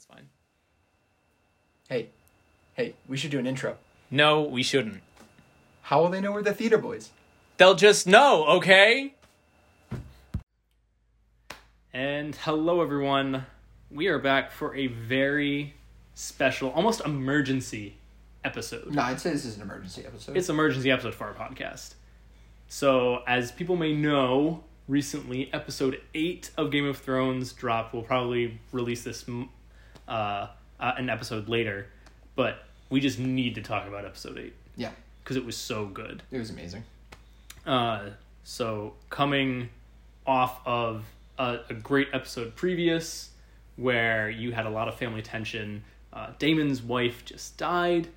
That's fine. Hey, hey, we should do an intro. No, we shouldn't. How will they know we're the theater boys? They'll just know, okay? And hello, everyone. We are back for a very special, almost emergency episode. No, I'd say this is an emergency episode. It's an emergency episode for our podcast. So, as people may know, recently episode eight of Game of Thrones dropped. We'll probably release this uh, uh, an episode later, but we just need to talk about episode eight yeah, because it was so good. it was amazing. Uh, so coming off of a, a great episode previous where you had a lot of family tension. Uh, Daemon's wife just died.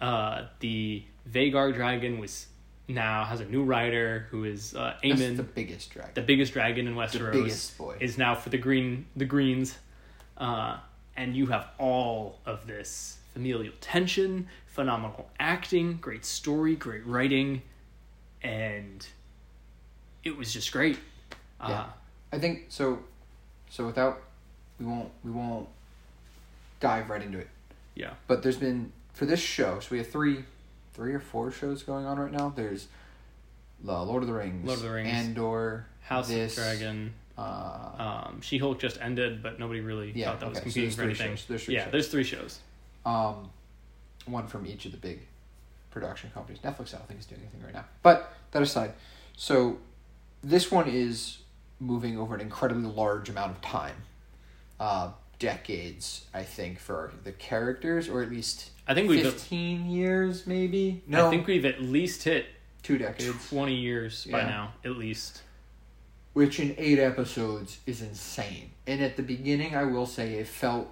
Uh, the Vhagar dragon was now has a new rider who is uh, Aemond, the the, biggest dragon. The biggest dragon in the Westeros. biggest boy. Is now for the green the greens, uh, and you have all of this familial tension, phenomenal acting, great story, great writing, and it was just great. Uh, Yeah. I think so. So without, we won't we won't dive right into it. yeah. But there's been for this show. So we have three, three or four shows going on right now. There's, the Lord of the Rings, Lord of the Rings, Andor, House this, of Dragon. Uh, Um, She Hulk just ended, but nobody really Yeah, thought that was okay, so competing there's for anything. shows. There's three yeah, shows. there's three shows. um, one from each of the big production companies. Netflix, I don't think is doing anything right now. But that aside, so this one is moving over an incredibly large amount of time, uh, decades, I think, for the characters, or at least I think we've fifteen years, maybe. No, I think we've at least hit two decades, twenty years by now, at least. Which in eight episodes is insane. And at the beginning, I will say it felt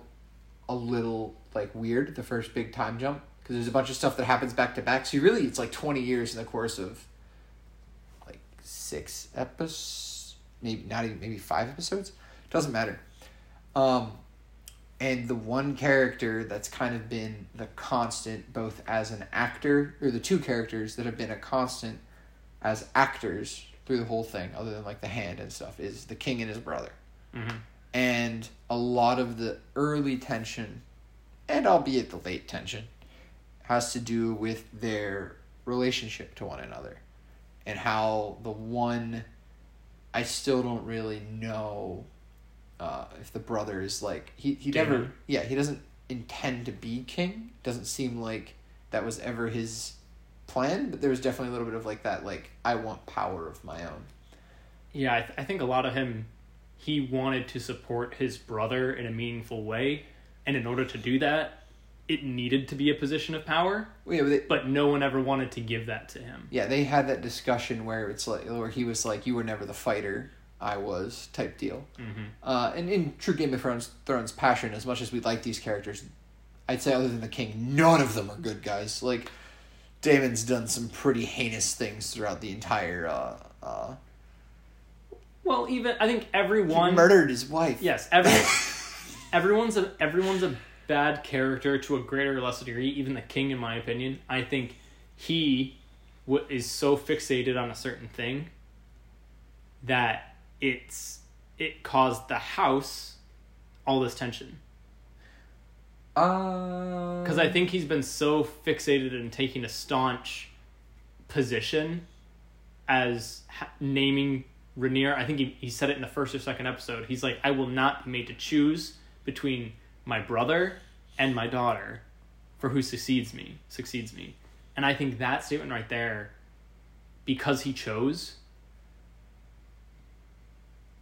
a little like weird the first big time jump because there's a bunch of stuff that happens back to back. So you really, it's like twenty years in the course of like six episodes, maybe not even maybe five episodes. Doesn't matter. Um, and the one character that's kind of been the constant, both as an actor, or the two characters that have been a constant as actors through the whole thing, other than like the hand and stuff, is the king and his brother. Hmm and a lot of the early tension and albeit the late tension has to do with their relationship to one another and how the one i still don't really know uh, if the brother is like he, he never yeah he doesn't intend to be king. Doesn't seem like that was ever his plan but there was definitely a little bit of like that like i want power of my own Yeah, I, th- I think a lot of him, he wanted to support his brother in a meaningful way, and in order to do that, it needed to be a position of power. yeah, but they, But no one ever wanted to give that to him. Yeah, they had that discussion where it's like where he was like, "You were never the fighter, I was," type deal. hmm Uh, and in true Game of Thrones, Thrones passion, as much as we like these characters, I'd say other than the king, none of them are good guys. Like, Daemon's done some pretty heinous things throughout the entire. Uh, uh, Well, even I think he everyone murdered his wife. Yes, every everyone's a everyone's a bad character to a greater or lesser degree. Even the king, in my opinion, I think he w- is so fixated on a certain thing that it's it caused the house all this tension. Uh, Because I think he's been so fixated in taking a staunch position as ha- naming Rhaenyra. I think he, he said it in the first or second episode. He's like, I will not be made to choose between my brother and my daughter for who succeeds me, succeeds me. And I think that statement right there, because he chose,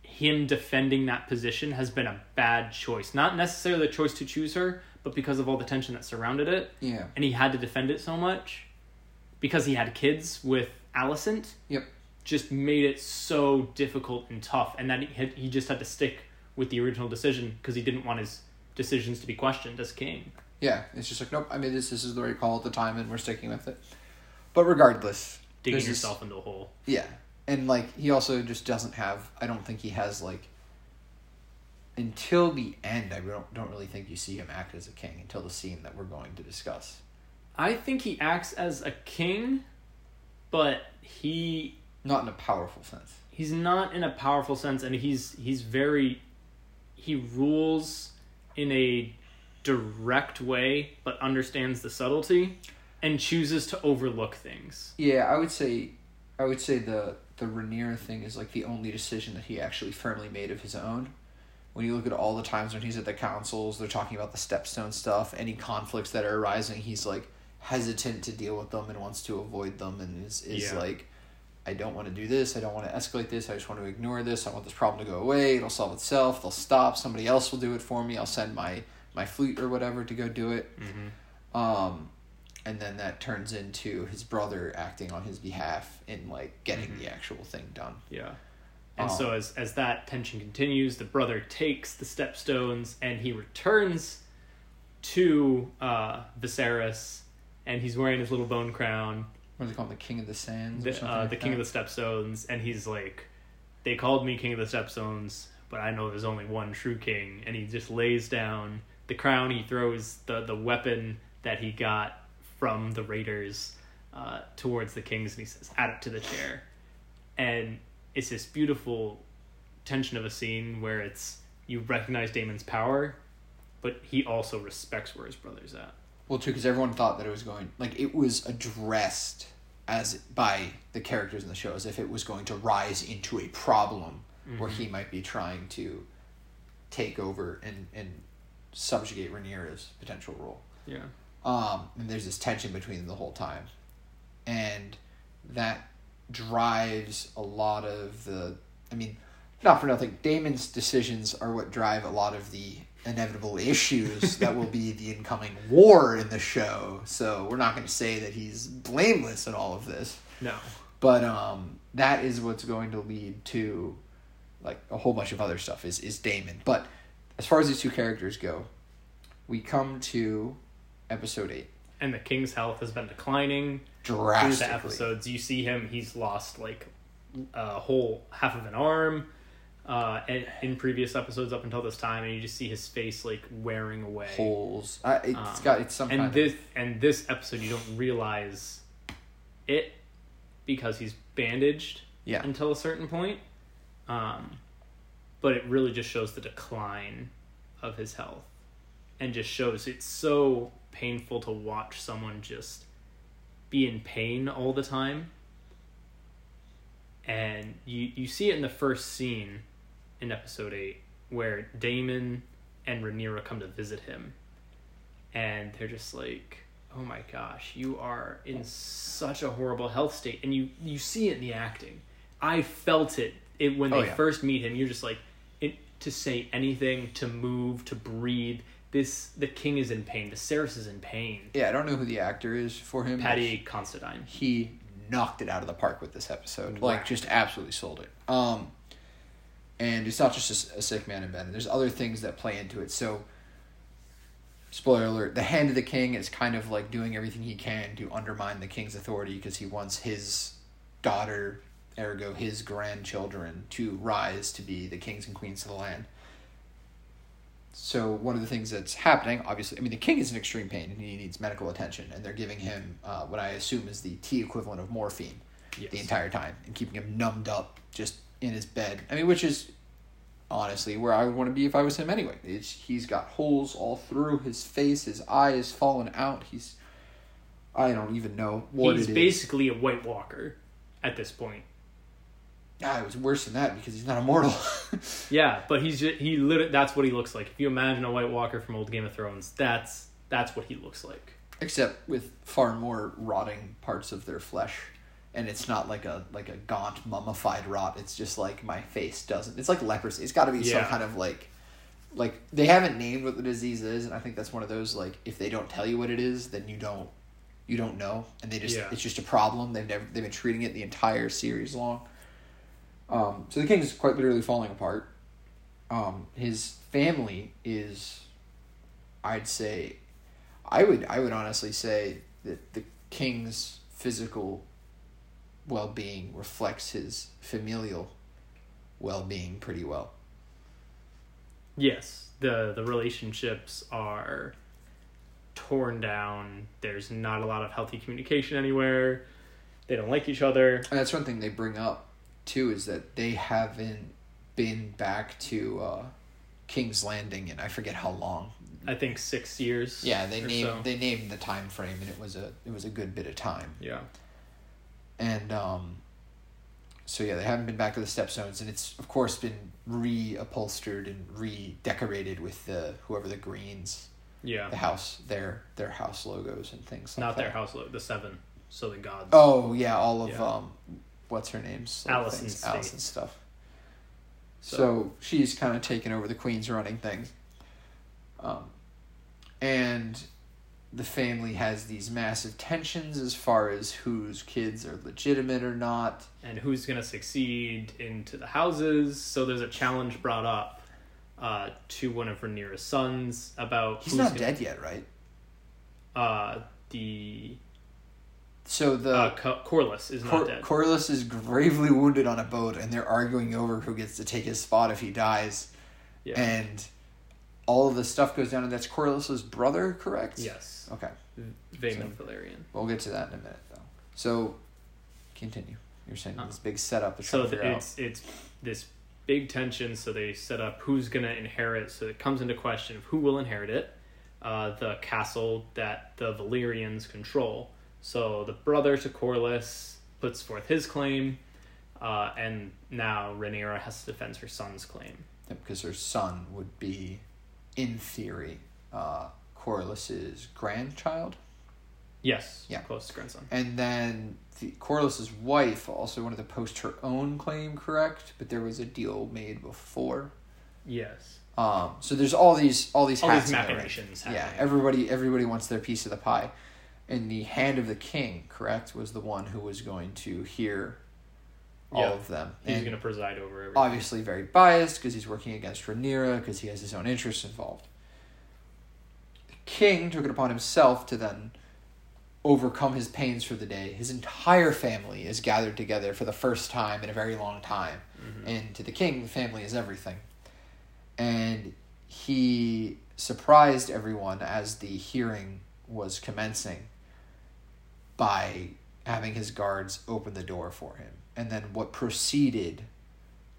him defending that position has been a bad choice. Not necessarily the choice to choose her, but because of all the tension that surrounded it Yeah. and he had to defend it so much because he had kids with Alicent Yep. just made it so difficult and tough and that he had, he just had to stick with the original decision because he didn't want his decisions to be questioned as king. Yeah. It's just like nope. I mean, this this is the right call at the time, and we're sticking with it. But regardless, Digging there's this- yourself into a hole. Yeah, and like he also just doesn't have. I don't think he has like. Until the end, I don't don't really think you see him act as a king until the scene that we're going to discuss. I think he acts as a king, but he Not in a powerful sense. he's not in a powerful sense and he's he's very he rules in a direct way, but understands the subtlety and chooses to overlook things. Yeah, I would say, I would say the the Rhaenyra thing is like the only decision that he actually firmly made of his own. When you look at all the times when he's at the councils, they're talking about the stepstone stuff, any conflicts that are arising, he's like hesitant to deal with them and wants to avoid them and is is Yeah. like I don't want to do this. I don't want to escalate this. I just want to ignore this. I want this problem to go away. It'll solve itself. They'll stop. Somebody else will do it for me. I'll send my my fleet or whatever to go do it. Mm-hmm. Um, and then that turns into his brother acting on his behalf in like getting Mhm. the actual thing done. Yeah. And Oh. so as as that tension continues, the brother takes the stepstones and he returns to uh, Viserys, and he's wearing his little bone crown, What do they call him? The King of the Sands. the, uh, like the king of the stepstones, and he's like, "They called me king of the stepstones, but I know there's only one true king." And he just lays down the crown. He throws the the weapon that he got from the raiders uh, towards the kings, and he says, "Add it to the chair." And it's this beautiful tension of a scene where it's you recognize Daemon's power, but he also respects where his brother's at. Well, too, because everyone thought that it was going like it was addressed as by the characters in the show as if it was going to rise into a problem where Mm-hmm. he might be trying to take over and and subjugate Rhaenyra's potential role. Yeah. Um, and there's this tension between them the whole time, and that drives a lot of the. I mean, not for nothing. Daemon's decisions are what drive a lot of the inevitable issues that will be the incoming war in the show. So we're not going to say that he's blameless in all of this, No. but um, that is what's going to lead to like a whole bunch of other stuff. Is is Daemon? But as far as these two characters go, we come to episode eight And the king's health has been declining. Through the episodes. You see him; he's lost like a whole half of an arm uh, in, in previous episodes up until this time, and you just see his face like wearing away. holes. Uh, it's Um, got it's some and kind this of and this episode, you don't realize it because he's bandaged yeah. until a certain point. Um, but it really just shows the decline of his health, and just shows it's so painful to watch someone just be in pain all the time. And you you see it in the first scene in episode eight where Daemon and Rhaenyra come to visit him, and they're just like, "Oh my gosh, you are in such a horrible health state," and you you see it in the acting. I felt it, it when Oh, they yeah. first meet him. You're just like, it, to say anything, to move, to breathe. This the king is in pain. The Viserys is in pain. Yeah, I don't know who the actor is for him. Paddy Considine. he knocked it out of the park with this episode. Like just absolutely sold it. Um, and it's not just a sick man in bed. There's other things that play into it. So, spoiler alert: the hand of the king is kind of like doing everything he can to undermine the king's authority because he wants his daughter, ergo his grandchildren, to rise to be the kings and queens of the land. So one of the things that's happening, obviously, I mean, the king is in extreme pain and he needs medical attention, and they're giving him uh, what I assume is the T equivalent of morphine Yes. the entire time and keeping him numbed up just in his bed. I mean, which is honestly where I would want to be if I was him anyway. It's, he's got holes all through his face. His eye is fallen out. He's I don't even know what He's it is. basically a White Walker at this point. Ah, it was worse than that because he's not immortal. Yeah, but he's just, he literally that's what he looks like. If you imagine a White Walker from old Game of Thrones, that's that's what he looks like. Except with far more rotting parts of their flesh. And it's not like a like a gaunt mummified rot. It's just like my face doesn't. It's like leprosy. It's got to be some kind of like like they haven't named what the disease is, and I think that's one of those like if they don't tell you what it is, then you don't you don't know, and they just Yeah. it's just a problem. They've never they've been treating it the entire series long. Um, so the king is quite literally falling apart. Um, his family is, I'd say, I would I would honestly say that the king's physical well being reflects his familial well being pretty well. Yes, the the relationships are torn down. There's not a lot of healthy communication anywhere. They don't like each other. And that's one thing they bring up too is that they haven't been back to uh, King's Landing in I forget how long. I think six years. Yeah, they named so. they named the time frame, and it was a it was a good bit of time. Yeah. And um, so yeah, they haven't been back to the Stepstones, and it's of course been reupholstered and redecorated with the whoever the Greens, Yeah. the house their their house logos and things. like Not their that. house logo, the seven. So the gods. Oh yeah, all of Yeah. um, what's her name's Alicent's state. Alicent's stuff. So, So- she's kind of taken over the queen's running things. Um, and the family has these massive tensions as far as whose kids are legitimate or not. and who's going to succeed into the houses. So there's a challenge brought up uh, to one of Rhaenyra's sons about He's who's not gonna- dead yet, right? Uh, the So the uh, Co- Corlys is Cor- not dead. Corlys is gravely wounded on a boat, and they're arguing over who gets to take his spot if he dies. yeah. And all of the stuff goes down, and that's Corlys's brother, correct? yes. Okay. Vaemond Velaryon. We'll get to that in a minute, though. So, continue. You're saying Uh, this big setup try So the, it's it's this big tension. So they set up who's going to inherit. So it comes into question of who will inherit it. Uh, the castle that the Valyrians control. So the brother to Corlys puts forth his claim, uh, and now Rhaenyra has to defend her son's claim. because her son would be, in theory, uh, Corlys's grandchild. Yes, Yeah. close grandson. And then the, Corlys's wife also wanted to post her own claim, correct? But there was a deal made before. Yes, Um, so there's all these all these all these in the ring. machinations. Yeah, everybody everybody wants their piece of the pie. And the hand of the king, correct, was the one who was going to hear all Yeah. of them. He's going to preside over everything. obviously very biased because he's working against Rhaenyra because he has his own interests involved. The king took it upon himself to then overcome his pains for the day. His entire family is gathered together for the first time in a very long time. Mhm. And to the king, the family is everything. And he surprised everyone as the hearing was commencing by having his guards open the door for him. And then what proceeded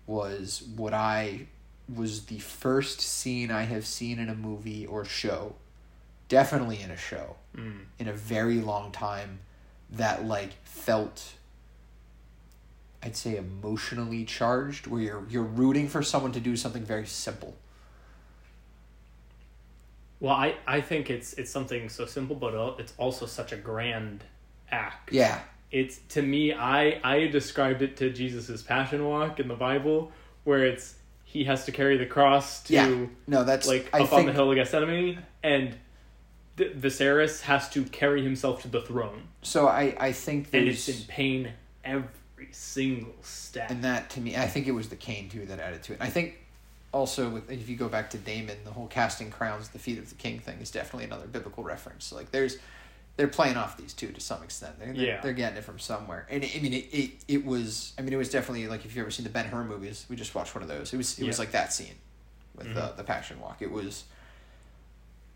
was what I was the first scene I have seen in a movie or show, definitely in a show, Mm. in a very long time that like felt I'd say emotionally charged where you're you're rooting for someone to do something very simple. Well, I, I think it's it's something so simple, but it's also such a grand act. Yeah. It's to me, I I described it to Jesus's Passion Walk in the Bible, where it's he has to carry the cross to Yeah. No, that's like I up think on the hill of Gethsemane, and the Viserys has to carry himself to the throne, so I I think and it's in pain every single step. and that to me I think it was the cane too that added to it. I think also with if you go back to Daemon, the whole casting crowns the feet of the king thing is definitely another biblical reference. Like there's they're playing off these two to some extent. They're, they're, Yeah. they're getting it from somewhere. And I mean it, it it was I mean it was definitely like if you've ever seen the Ben Hur movies, we just watched one of those. It was it was like that scene with the Mhm. the passion walk. It was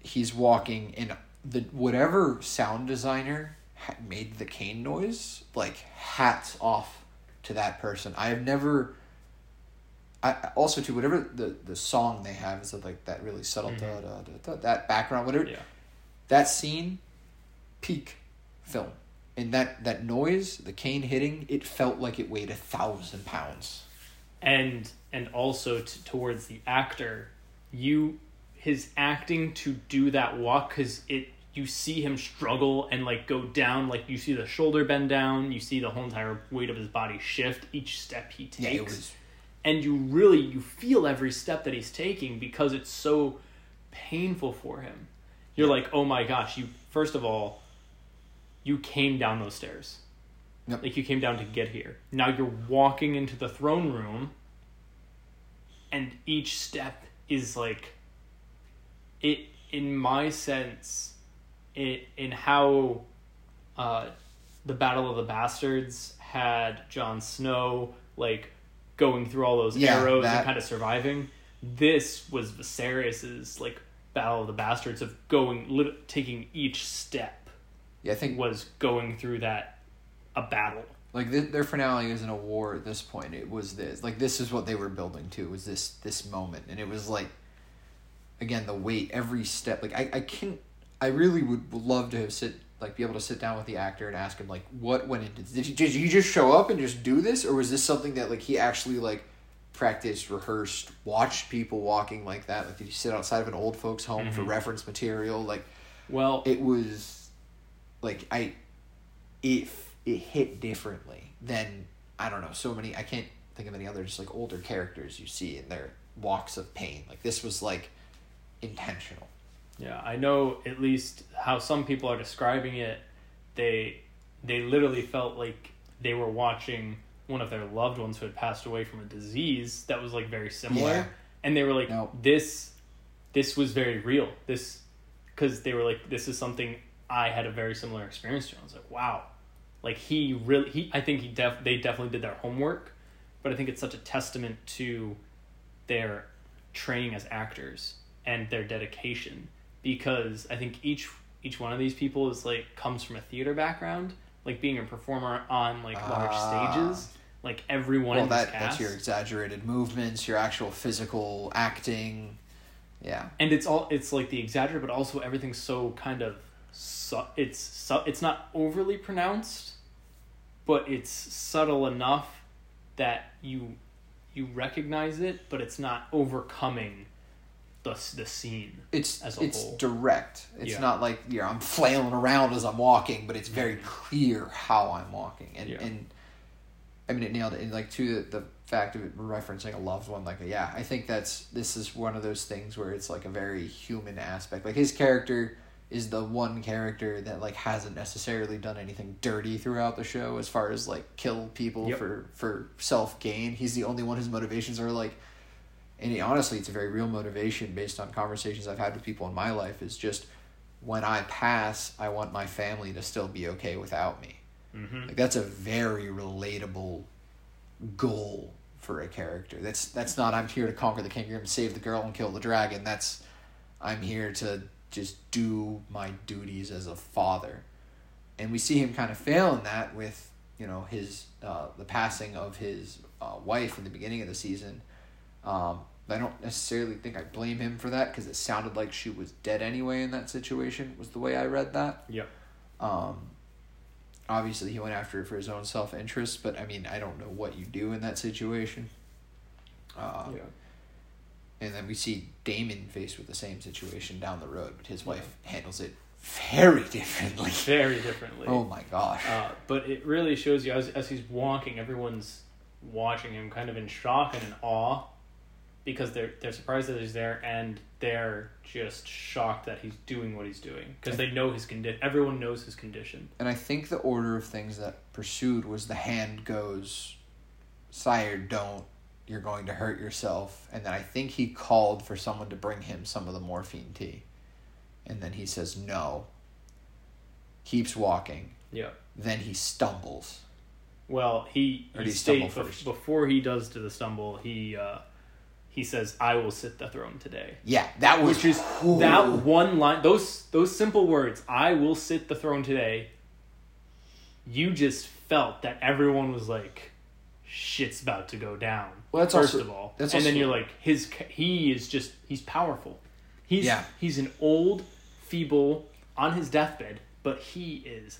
he's walking in the whatever sound designer ha- made the cane noise like hats off to that person i have never I also too whatever the the song they have is like that really subtle Mhm. da, da, da, that background whatever yeah, that scene peak film. And that that noise the cane hitting it felt like it weighed a thousand pounds. And and also t- towards the actor, you his acting to do that walk because it you see him struggle and like go down like you see the shoulder bend down you see the whole entire weight of his body shift each step he takes. yeah was and you really you feel every step that he's taking because it's so painful for him. You're like oh my gosh you first of all you came down those stairs. Yep. like you came down to get here. Now you're walking into the throne room and each step is like it in my sense it in how uh the battle of the bastards had Jon Snow like going through all those Yeah, arrows that- and kind of surviving. This was Viserys's like battle of the bastards of going lit- taking each step yeah i think was going through that a battle. Like th- their finale isn't a war at this point. It was this like this is what they were building to. Was this this moment. And it was like again the weight every step. Like i i can't i really would love to have sit like be able to sit down with the actor and ask him like what went into this? did you, did you just show up and just do this? Or was this something that like he actually like practiced rehearsed watched people walking like that? Like did you sit outside of an old folks home for Mhm. reference material? Like Well, it was like I if it hit differently than I don't know so many I can't think of any other just like older characters you see in their walks of pain like this was like intentional Yeah, I know at least how some people are describing it. They they literally felt like they were watching one of their loved ones who had passed away from a disease that was like very similar, Yeah. and they were like, No. "This, this was very real." This, because they were like, "This is something I had a very similar experience to." him. I was like, "Wow." Like he really, he I think he def they definitely did their homework, but I think it's such a testament to their training as actors and their dedication because I think each each one of these people is like comes from a theater background, like being a performer on like large Ah. stages. Like everyone well in that cast, that's your exaggerated movements your actual physical acting yeah and it's all it's like the exaggerated, but also everything's so kind of su- it's su- it's not overly pronounced, but it's subtle enough that you you recognize it, but it's not overcoming the the scene. it's As a it's whole. direct it's Yeah. not like you know I'm flailing around as I'm walking but it's very mm-hmm. clear how I'm walking and Yeah. and I mean, it nailed it. And like to the, the fact of it referencing a loved one, like yeah, I think that's this is one of those things where it's like a very human aspect. Like his character is the one character that like hasn't necessarily done anything dirty throughout the show as far as like kill people Yep. for for self gain. He's the only one whose motivations are like, and he, honestly, it's a very real motivation based on conversations I've had with people in my life. Is just when I pass, I want my family to still be okay without me. Mm-hmm. Like that's a very relatable goal for a character. That's that's not I'm here to conquer the kingdom, save the girl, and kill the dragon. That's I'm here to just do my duties as a father. And we see him kind of fail in that with you know his uh, the passing of his uh, wife in the beginning of the season. Um, I don't necessarily think I blame him for that because it sounded like she was dead anyway in that situation. Was the way I read that. Yeah. Um, obviously, he went after it for his own self interest, but I mean, I don't know what you do in that situation. Uh, yeah. And then we see Daemon faced with the same situation down the road, but his wife handles it very differently. Very differently. Oh my gosh. Uh, but it really shows you as as he's walking, everyone's watching him kind of in shock and in awe because they're they're surprised that he's there and they're just shocked that he's doing what he's doing because they know his condition. Everyone knows his condition. And I think the order of things that pursued was the hand goes, Sire, don't. You're going to hurt yourself. And then I think he called for someone to bring him some of the morphine tea. And then he says no. Keeps walking. Yeah. Then he stumbles. Well, he, Or he he stumble state- bef- first? before he does to the stumble. He uh, he says, "I will sit the throne today." Yeah, that was Which is that one line. Those those simple words. I will sit the throne today. You just felt that everyone was like, "Shit's about to go down." Well, that's first also- of all, and then you're like, his he is just he's powerful. He's Yeah. he's an old, feeble, on his deathbed, but he is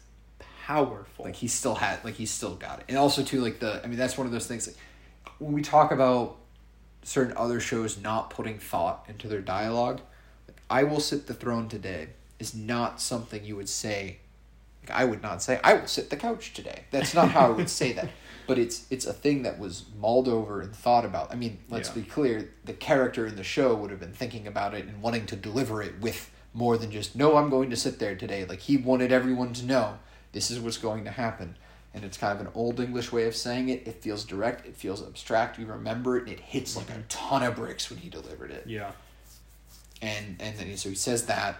powerful. like he still had like he still got it and also too like the i mean that's one of those things like when we talk about certain other shows not putting thought into their dialogue like, i will sit the throne today is not something you would say like i would not say i will sit the couch today that's not how i would say that but it's it's a thing that was mulled over and thought about. I mean let's Yeah. be clear the character in the show would have been thinking about it and wanting to deliver it with more than just no i'm going to sit there today. Like he wanted everyone to know this is what's going to happen. And it's kind of an old english way of saying it. It feels direct it feels abstract. You remember it and it hits like a ton of bricks when he delivered it. Yeah, and and then he, so he says that.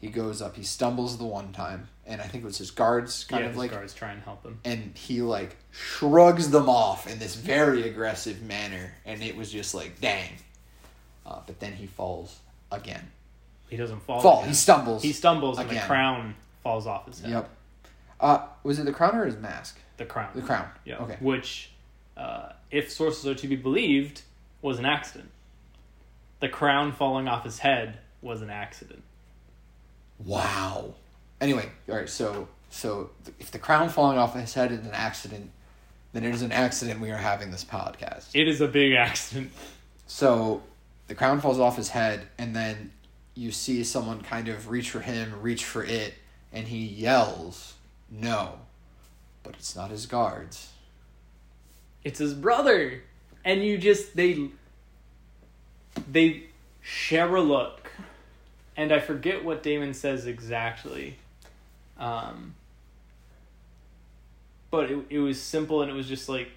He goes up he stumbles the one time and i think it was his guards kind yeah. of his like guards try and help him. and he like shrugs them off in this very aggressive manner and it was just like dang uh, but then he falls again He doesn't fall. fall again. he stumbles He stumbles and the crown falls off his head. yep uh was it the crown or his mask The crown. the crown Yeah. okay Which, uh, if sources are to be believed, was an accident. the crown falling off his head was an accident. Wow. Anyway, all right. So so if the crown falling off his head is an accident, then it is an accident we are having this podcast. It is a big accident. So the crown falls off his head, and then you see someone kind of reach for him, reach for it, and he yells, "No!" But it's not his guards. It's his brother, and you just they they share a look, and I forget what Daemon says exactly. Um, but it it was simple, and it was just like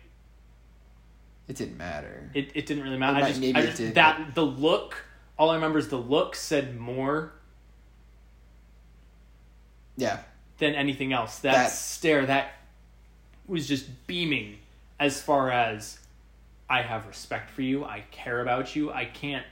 It didn't matter. it, it didn't really matter. Well, I just, maybe I it just did, that the look. All I remember is the look said more yeah, than anything else. That, That- stare, that was just beaming as far as I have respect for you, I care about you, I can't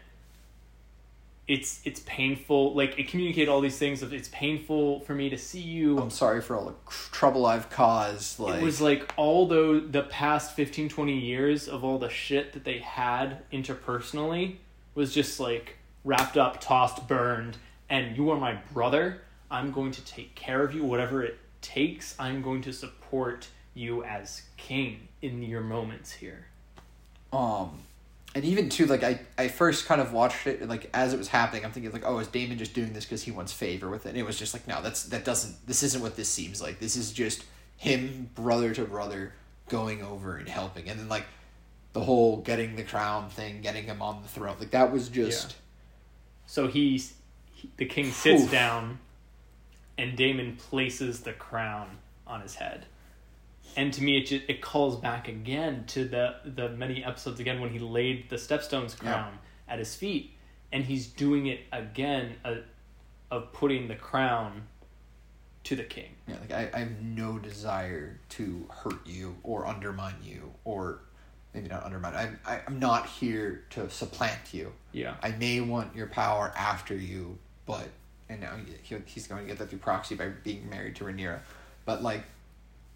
it's it's painful like it communicated all these things of it's painful for me to see you. I'm sorry for all the trouble I've caused. Like it was like all the the past 15 20 years of all the shit that they had interpersonally was just like wrapped up tossed burned and you are my brother. I'm going to take care of you. Whatever it takes i'm going to support you as king in your moments here. Um and even too like I, I first kind of watched it like as it was happening i'm thinking like oh is daemon just doing this because he wants favor with it? And it was just like no that's that doesn't this isn't what this seems like. This is just him brother to brother going over and helping. And then like the whole getting the crown thing getting him on the throne like that was just so he's he, the king sits Oof. down and daemon places the crown on his head and to me it just, it calls back again to the the many episodes again when he laid the stepstones crown at his feet. And he's doing it again uh, of putting the crown to the king. Yeah like I, I have no desire to hurt you or undermine you or maybe not undermine I'm, I, I'm not here to supplant you. Yeah. I may want your power after you, but and now he, he's going to get that through proxy by being married to Rhaenyra. But like,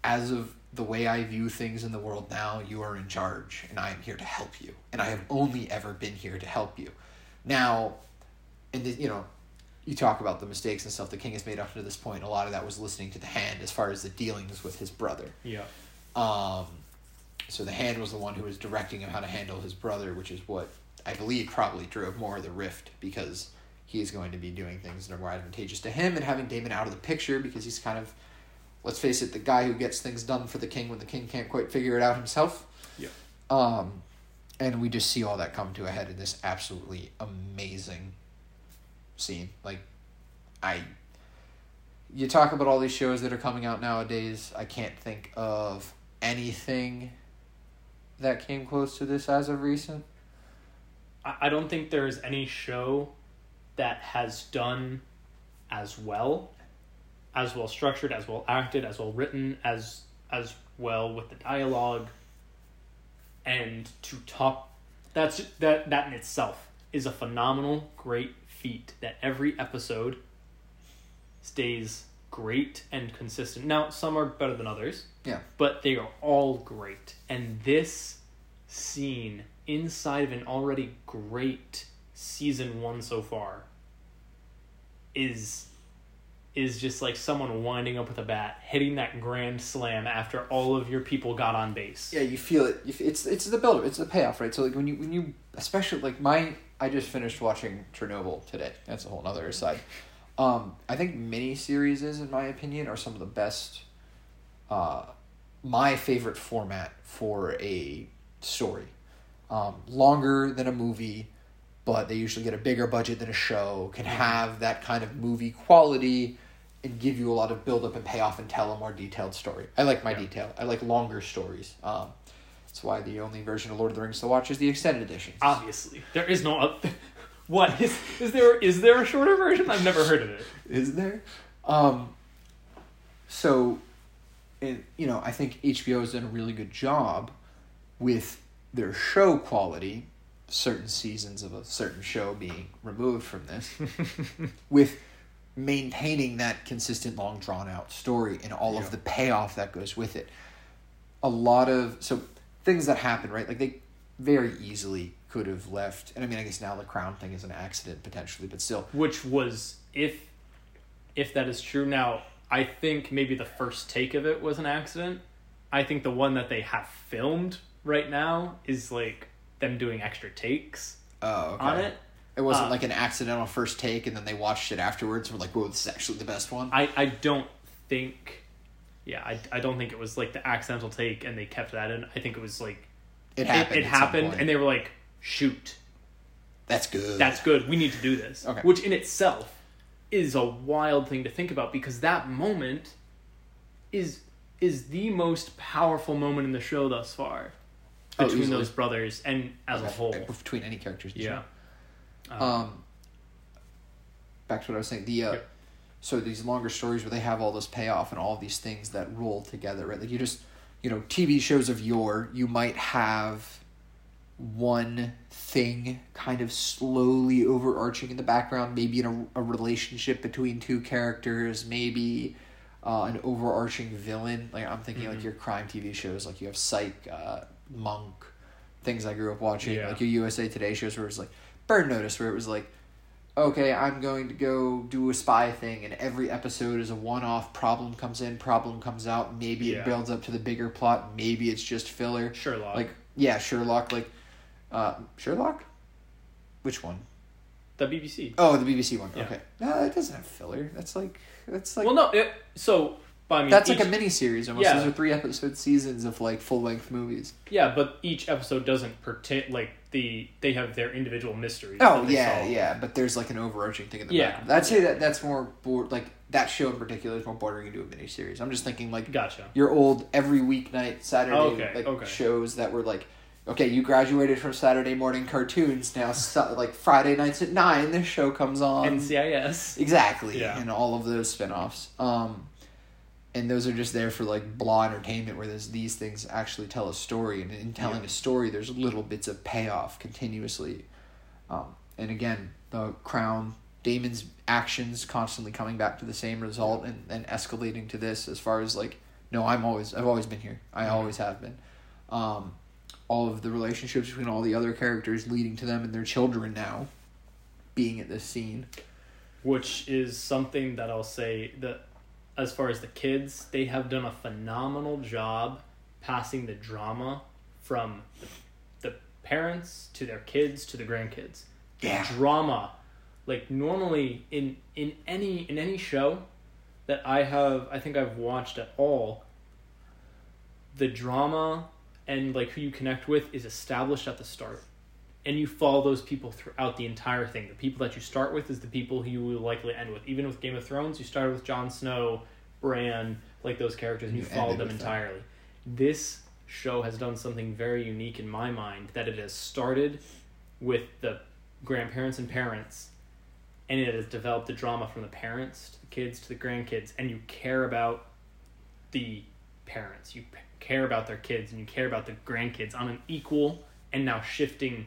as of the way I view things in the world now, you are in charge, and I am here to help you, and I have only ever been here to help you. Now, and the, you know, you talk about the mistakes and stuff the king has made up to this point. A lot of that was listening to the hand as far as the dealings with his brother. yeah Um, so the hand was the one who was directing him how to handle his brother, which is what I believe probably drove more of the rift because he is going to be doing things that are more advantageous to him and having Daemon out of the picture because he's kind of, let's face it, the guy who gets things done for the king when the king can't quite figure it out himself. yeah Um, and we just see all that come to a head in this absolutely amazing scene. Like, I. You talk about all these shows that are coming out nowadays. I can't think of anything that came close to this as of recent. I, don't think there's any show that has done as well as well structured as well acted as well written as as well with the dialogue. And to top that's that that in itself is a phenomenal great feat that every episode stays great and consistent. Now some are better than others Yeah. but they are all great. And this scene inside of an already great season one so far is is just like someone winding up with a bat hitting that grand slam after all of your people got on base Yeah, you feel it. You f- It's it's the build. It's the payoff, right? So like when you when you especially like my I just finished watching Chernobyl today. That's a whole nother aside. Um, I think mini series in my opinion, are some of the best. Uh, my favorite format for a story, um, longer than a movie, but they usually get a bigger budget than a show. Can have that kind of movie quality, and give you a lot of build up and payoff and tell a more detailed story. I like my Yeah. detail. I like longer stories. Um, that's why the only version of Lord of the Rings to watch is the extended edition. obviously there is no oth- what is is there is there a shorter version i've never heard of it is there? Um, so, it, you know, I think HBO has done a really good job with their show quality. Certain seasons of a certain show being removed from this, with maintaining that consistent, long drawn out story and all Yeah. of the payoff that goes with it. A lot of so things that happen, right? Like they very easily could have left. And I mean, I guess now the crown thing is an accident potentially, but still. which was if if that is true now i think maybe the first take of it was an accident i think the one that they have filmed right now is like them doing extra takes Oh, okay. on it It wasn't Uh, like an accidental first take, and then they watched it afterwards and were like, "Whoa, this is actually the best one." i i don't think yeah i, I don't think it was like the accidental take and they kept that in i think it was like it happened. it, it happened and they were like shoot that's good. that's good. We need to do this. Okay. Which in itself is a wild thing to think about because that moment is is the most powerful moment in the show thus far Oh, between easily. those brothers and as a whole. between any characters. Yeah. show. Um. Back to what I was saying. The uh, Yep. so these longer stories where they have all this payoff and all these things that roll together, right? Like you just, you know, TV shows of yore, you might have one thing kind of slowly overarching in the background, maybe in a, a relationship between two characters, maybe uh, an overarching villain. Like I'm thinking like Mhm. your crime TV shows, like you have Psych, uh, Monk, things I grew up watching, Yeah. like your USA Today shows where it's like Burn Notice, where it was like, okay, I'm going to go do a spy thing, and every episode is a one-off. Problem comes in, problem comes out. Maybe it builds up to the bigger plot. Maybe it's just filler. Sherlock. Like yeah, Sherlock. Like uh, Sherlock. Which one? the BBC. Oh, the BBC one. Yeah. Okay. No, that doesn't have filler. That's like that's like well, no. It, so, I mean, that's each, like a mini series almost. Yeah. Those are three episode seasons of like full length movies. yeah, but each episode doesn't pertain like the they have their individual mysteries. Oh yeah, solve. yeah. But there's like an overarching thing in the Yeah. back. I'd say that that's more board like that show in particular is more bordering into a mini series. I'm just thinking like Gotcha. your old every weeknight Saturday Okay, like okay. shows that were like, okay, you graduated from Saturday morning cartoons. Now, so, like Friday nights at nine, this show comes on. NCIS. exactly, Yeah. and all of those spin-offs. Um, and those are just there for like blah entertainment, where there's these things actually tell a story, and in telling Yeah. a story, there's little bits of payoff continuously. Um, and again, the crown. Daemon's actions constantly coming back to the same result and, and escalating to this as far as like no i'm always i've always been here i always have been um, all of the relationships between all the other characters leading to them and their children now being at this scene which is something that I'll say that as far as the kids, they have done a phenomenal job passing the drama from the, parents to their kids to the grandkids. Yeah. Drama. Like normally in in any in any show that I have I think I've watched at all the drama and like who you connect with is established at the start and you follow those people throughout the entire thing. The people that you start with is the people who you will likely end with. Even with Game of Thrones, you started with Jon Snow, Bran, like those characters, and you, You followed them entirely. This show has done something very unique in my mind that it has started with the grandparents and parents, and it has developed the drama from the parents to the kids to the grandkids, and you care about the parents, you care about their kids, and you care about the grandkids on an equal and now shifting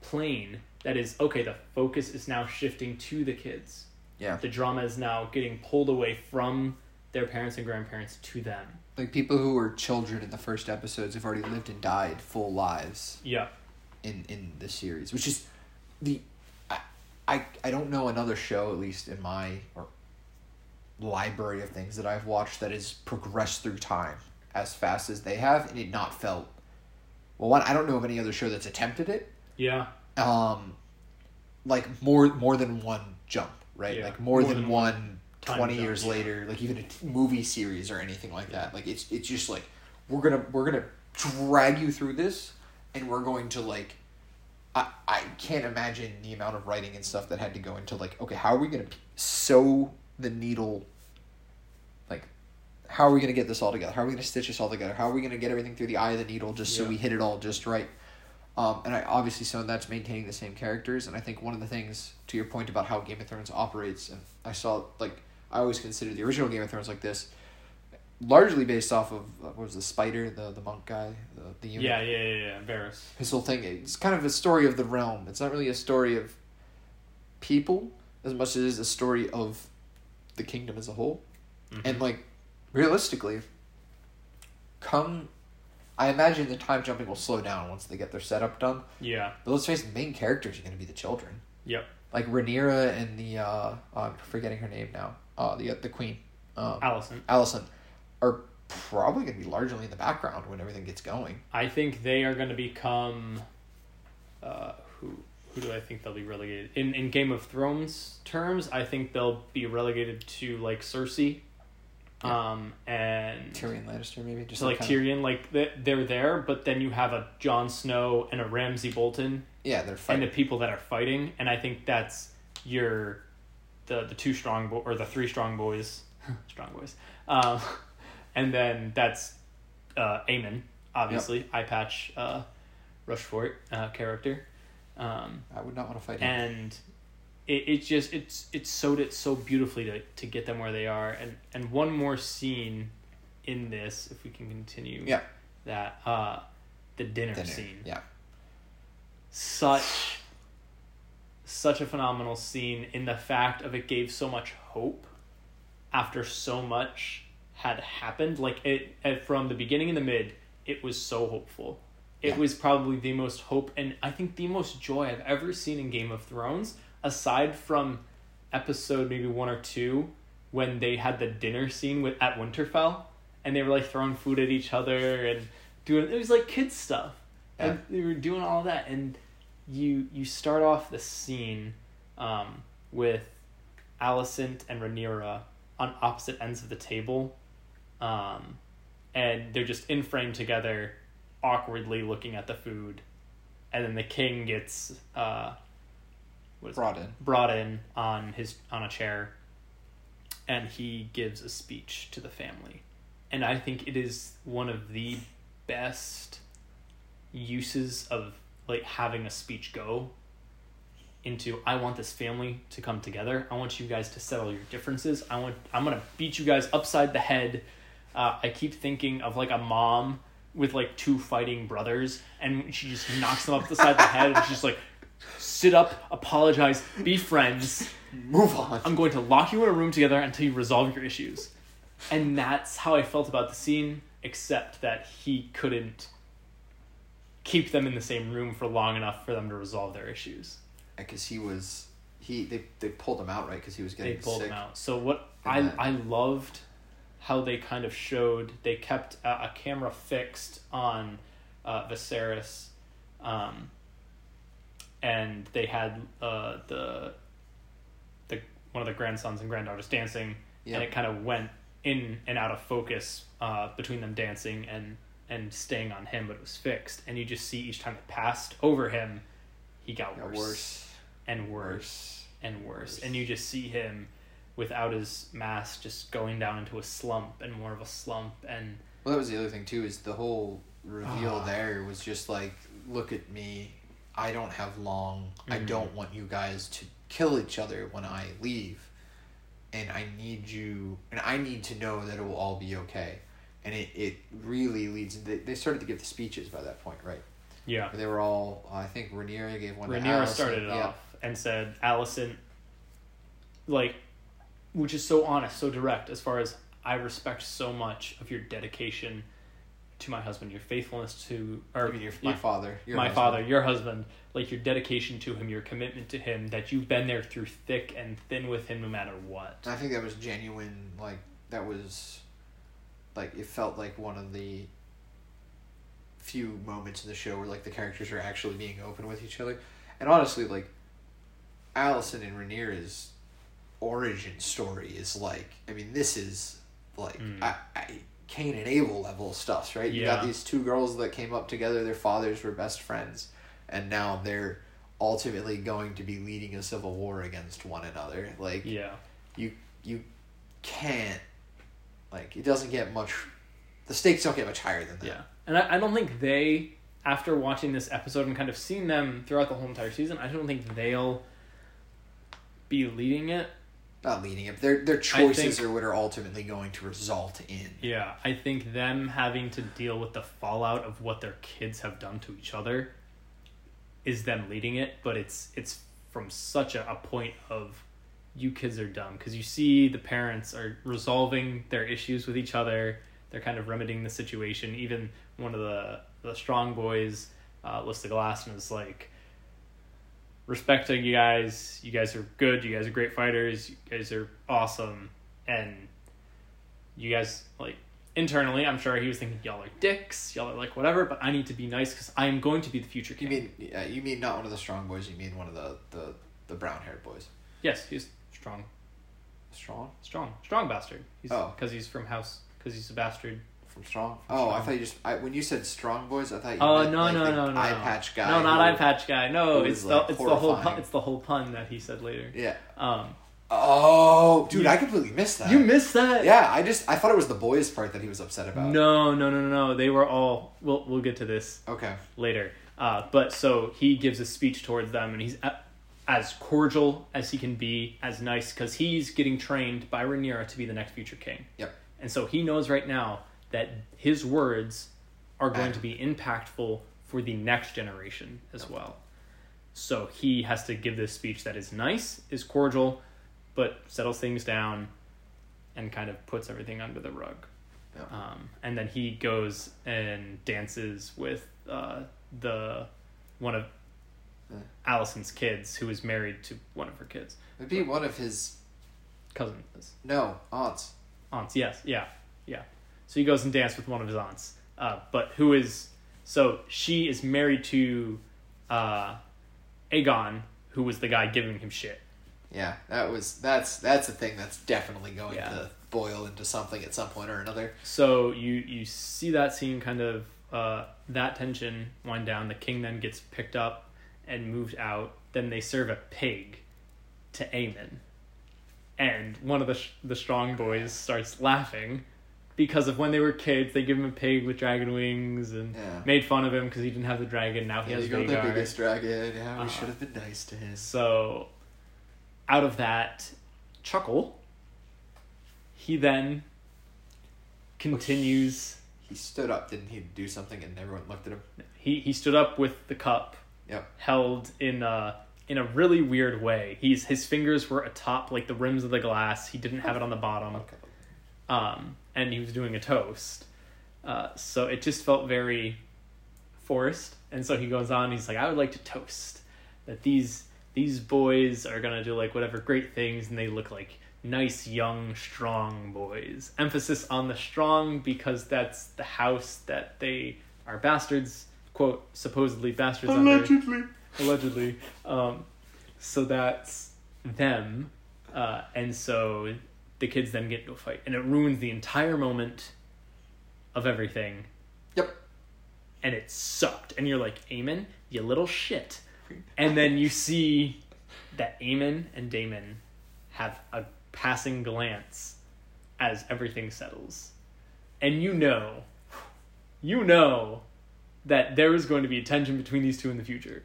plane that is okay the focus is now shifting to the kids. Yeah. the drama is now getting pulled away from their parents and grandparents to them. Like people who were children in the first episodes have already lived and died full lives yeah. in in the series, which is the I I, I don't know another show at least in my or library of things that I've watched that has progressed through time as fast as they have and it not felt well one I don't know of any other show that's attempted it yeah. Um like more more than one jump right? Yeah, like more, more than, than one one 20 jump, years yeah. later like even a t- movie series or anything like that. Like it's it's just like we're gonna we're gonna drag you through this and we're going to like I, I can't imagine the amount of writing and stuff that had to go into like okay how are we gonna p- sew the needle like how are we gonna get this all together? How are we gonna stitch this all together? How are we gonna get everything through the eye of the needle just so we hit it all just right um, and I obviously of that's maintaining the same characters, and I think one of the things to your point about how Game of Thrones operates, and I saw like I always considered the original Game of Thrones like this, largely based off of uh, what was the spider, the the monk guy, the the eunuch. yeah yeah yeah, yeah. Varys His whole thing it's kind of a story of the realm. It's not really a story of people as much as it is a story of the kingdom as a whole. Mhm. And like realistically, come I imagine the time jumping will slow down once they get their setup done. Yeah. But let's face it, the main characters are going to be the children. Yep. Like Rhaenyra and the uh, I'm forgetting her name now. Uh, the the queen, um, Alicent. Alicent, are probably going to be largely in the background when everything gets going. I think they are going to become. Uh, who who do I think they'll be relegated in in Game of Thrones terms? I think they'll be relegated to like Cersei, Yeah. um, and Tyrion Lannister, maybe just so like kind of- Tyrion. Like they- they're there, but then you have a Jon Snow and a Ramsay Bolton yeah, they're fighting. and the people that are fighting, and I think that's your the the two strong bo- or the three strong boys, strong boys, um, and then that's uh, Aemond, obviously eye patch uh, Rushfort uh, character, um, I would not want to fight him. and it it just it's it sewed it so beautifully to to get them where they are, and and one more scene in this, if we can continue, Yeah. that uh, the dinner. Dinner. scene Yeah, such such a phenomenal scene in the fact of it gave so much hope after so much had happened like it, it from the beginning and the mid it was so hopeful it Yeah. was probably the most hope and i think the most joy i've ever seen in game of thrones aside from episode maybe one or two when they had the dinner scene with at winterfell and they were like throwing food at each other and doing it was like kids stuff. And they were doing all that and you you start off the scene um, with Alicent and Rhaenyra on opposite ends of the table um, and they're just in frame together awkwardly looking at the food and then the king gets uh, is it? brought in. brought in on his on a chair. And he gives a speech to the family. And i think it is one of the best uses of like having a speech go into i want this family to come together. I want you guys to settle your differences. I want i'm gonna beat you guys upside the head. Uh, i keep thinking of like a mom with like two fighting brothers. And she just knocks them up the side of the head. And she's just like sit up apologize be friends Move on. I'm going to lock you in a room together until you resolve your issues. And that's how I felt about the scene, except that he couldn't keep them in the same room for long enough for them to resolve their issues. Because he was, he they they pulled him out right because he was getting They pulled sick. him out. So what And I then- I loved how they kind of showed they kept a, a camera fixed on uh, Viserys, um, and they had uh, the the one of the grandsons and granddaughters dancing, Yeah. and it kind of went in and out of focus uh, between them dancing and and staying on him, but it was fixed, and you just see each time it passed over him, he got, Got worse, worse. and worse Worse. and worse. Worse. And you just see him without his mask just going down into a slump and more of a slump and Well, that was the other thing too. Is the whole reveal Ah. there was just like, look at me. I don't have long. I Mhm. don't want you guys to kill each other when I leave, and I need you, and I need to know that it will all be okay. And it, it really leads. They, they started to give the speeches by that point, right? yeah. They were all. I think Rhaenyra gave one. Rhaenyra started it yeah. off and said Alicent like which is so honest, so direct as far as I respect so much of your dedication to my husband, your faithfulness to or your, my your- father. Your my husband. father, your husband, like your dedication to him, your commitment to him, that you've been there through thick and thin with him no matter what. I think that was genuine. Like that was, like it felt like one of the few moments in the show where like the characters are actually being open with each other, and honestly, like Alicent and Rhaenyra's origin story is like. I mean, this is like Mm. I, I, Cain and Abel level stuff, right? You got these two girls that came up together. Their fathers were best friends, and now they're ultimately going to be leading a civil war against one another. Like Yeah. you you can't like it doesn't get much the stakes don't get much higher than that Yeah. And I, I don't think they, after watching this episode and kind of seeing them throughout the whole entire season, I don't think they'll be leading it. Not leading it their their choices think- are what are ultimately going to result in Yeah. I think them having to deal with the fallout of what their kids have done to each other is them leading it, but it's it's from such a, a point of you kids are dumb because you see the parents are resolving their issues with each other they're kind of remedying the situation. Even one of the the strong boys, uh, Lista Glasson, is like respecting you guys. You guys are good. You guys are great fighters. You guys are awesome, and you guys like internally. I'm sure he was thinking y'all are dicks. Y'all are like whatever. But I need to be nice because I am going to be the future You mean yeah, you mean not one of the strong boys? You mean one of the the, the brown haired boys? yes, he's strong, Strong strong, strong bastard. He's, Oh. because he's from house. Because he's a bastard. From strong. From oh, I thought you just I, when you said strong boys, I thought you. Oh meant, no like, no no no eye patch guy. No, not eye patch guy. No, it's the like, it's the whole pun, it's the whole pun that he said later. Yeah. Um, Oh, dude, You- I completely missed that. you missed that. Yeah, I just I thought it was the boys part that he was upset about. No, no, no, no, no. They were all. We'll we'll get to this Okay. later. Uh, but so he gives a speech towards them, and he's a, as cordial as he can be, as nice, because he's getting trained by Rhaenyra to be the next future king. Yep. And so he knows right now that his words are going to be impactful for the next generation as well. So he has to give this speech that is nice, is cordial, but settles things down and kind of puts everything under the rug. Yeah. Um, and then he goes and dances with uh, the one of Yeah. Alicent's kids, who is married to one of her kids, It'd be one of his cousins. no aunts. aunts yes yeah yeah so he goes and dances with one of his aunts. Uh, but who is so she is married to uh, aegon who was the guy giving him shit. Yeah, that was that's that's a thing that's definitely going Yeah. to boil into something at some point or another. so you you see that scene kind of uh, that tension wind down. The king then gets picked up and moved out. Then they serve a pig to Aemond. And one of the sh- the strong boys starts laughing because of when they were kids they give him a pig with dragon wings and Yeah. made fun of him because he didn't have the dragon now he Yeah, has you got the biggest dragon. Yeah, we Uh, should have been nice to him. So, out of that chuckle, he then continues. He stood up, didn't he? Do something, and everyone looked at him. He he stood up with the cup Yep. held in a in a really weird way. He's his fingers were atop like the rims of the glass. He didn't have it on the bottom. Okay. um, and he was doing a toast. Uh, so it just felt very forced. And so he goes on. He's like, I would like to toast that these these boys are gonna do like whatever great things, and they look like nice, young, strong boys. Emphasis on the strong because that's the house that they are bastards. Quote supposedly bastards under allegedly. Um, so that's them, uh, and so the kids then get into a fight, and it ruins the entire moment of everything, Yep. and it sucked. And you're like, Aemond, you little shit. And then you see that Aemond and Daemon have a passing glance as everything settles, and you know, you know that there is going to be a tension between these two in the future.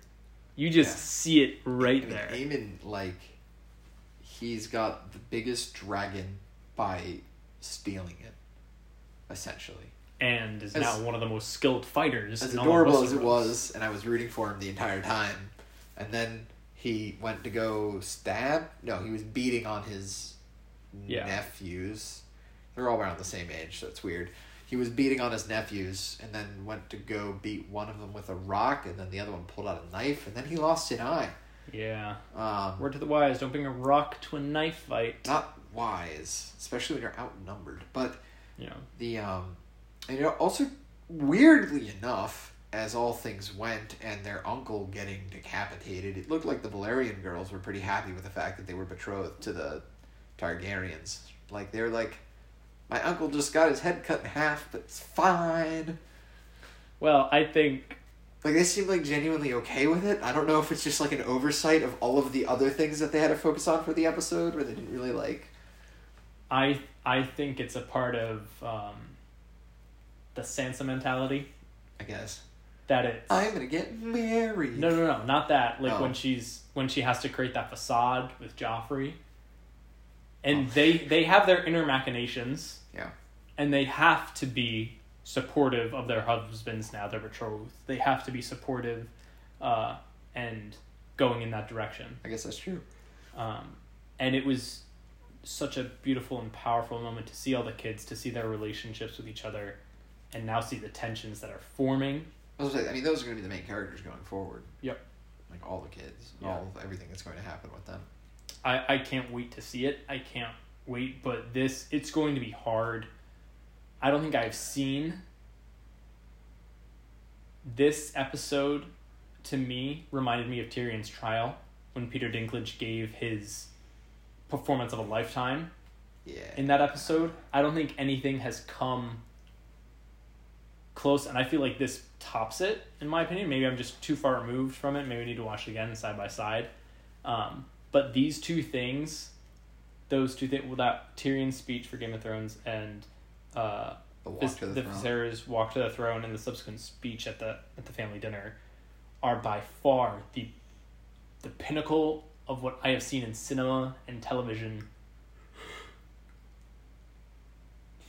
You just Yeah. see it right mean, there. Aemond, like, he's got the biggest dragon by stealing it, essentially. and is As- now one of the most skilled fighters. As in all of adorable as it was, and I was rooting for him the entire time, and then he went to go stab. No, he was beating on his Yeah. nephews. They're all around the same age, so it's weird. He was beating on his nephews, and then went to go beat one of them with a rock, and then the other one pulled out a knife, and then he lost an eye. Yeah. Um, Word to the wise: don't bring a rock to a knife fight. not wise, especially when you're outnumbered. But You know. the um, and you know, also weirdly enough, as all things went, and their uncle getting decapitated, it looked like the Velaryon girls were pretty happy with the fact that they were betrothed to the Targaryens. Like they're like, my uncle just got his head cut in half, but it's fine. Well, I think Like they seem like genuinely okay with it. I don't know if it's just like an oversight of all of the other things that they had to focus on for the episode, where they didn't really like. I I think it's a part of um, the Sansa mentality I guess that it's I'm gonna get married. no no no not that like Oh. when she's when she has to create that facade with Joffrey, and Oh. they they have their inner machinations. Yeah. and they have to be supportive of their husbands now they're betrothed. They have to be supportive, uh, and going in that direction. I guess that's true. Um, and it was such a beautiful and powerful moment to see all the kids, to see their relationships with each other, and now see the tensions that are forming. I was I mean, those are going to be the main characters going forward. Yep. Like all the kids, Yeah. all of everything that's going to happen with them. I, I can't wait to see it. I can't wait, but this it's going to be hard. I don't think I've seen this episode to me reminded me of Tyrion's trial when Peter Dinklage gave his performance of a lifetime Yeah. in that episode. I don't think anything has come close, and I feel like this tops it, in my opinion. Maybe I'm just too far removed from it. Maybe I need to watch it again side by side. Um, but these two things, those two things, well, that Tyrion's speech for Game of Thrones and uh, the walk Vis- to the, the throne. Viserys walk to the throne and the subsequent speech at the at the family dinner, are by far the the pinnacle of what I have seen in cinema and television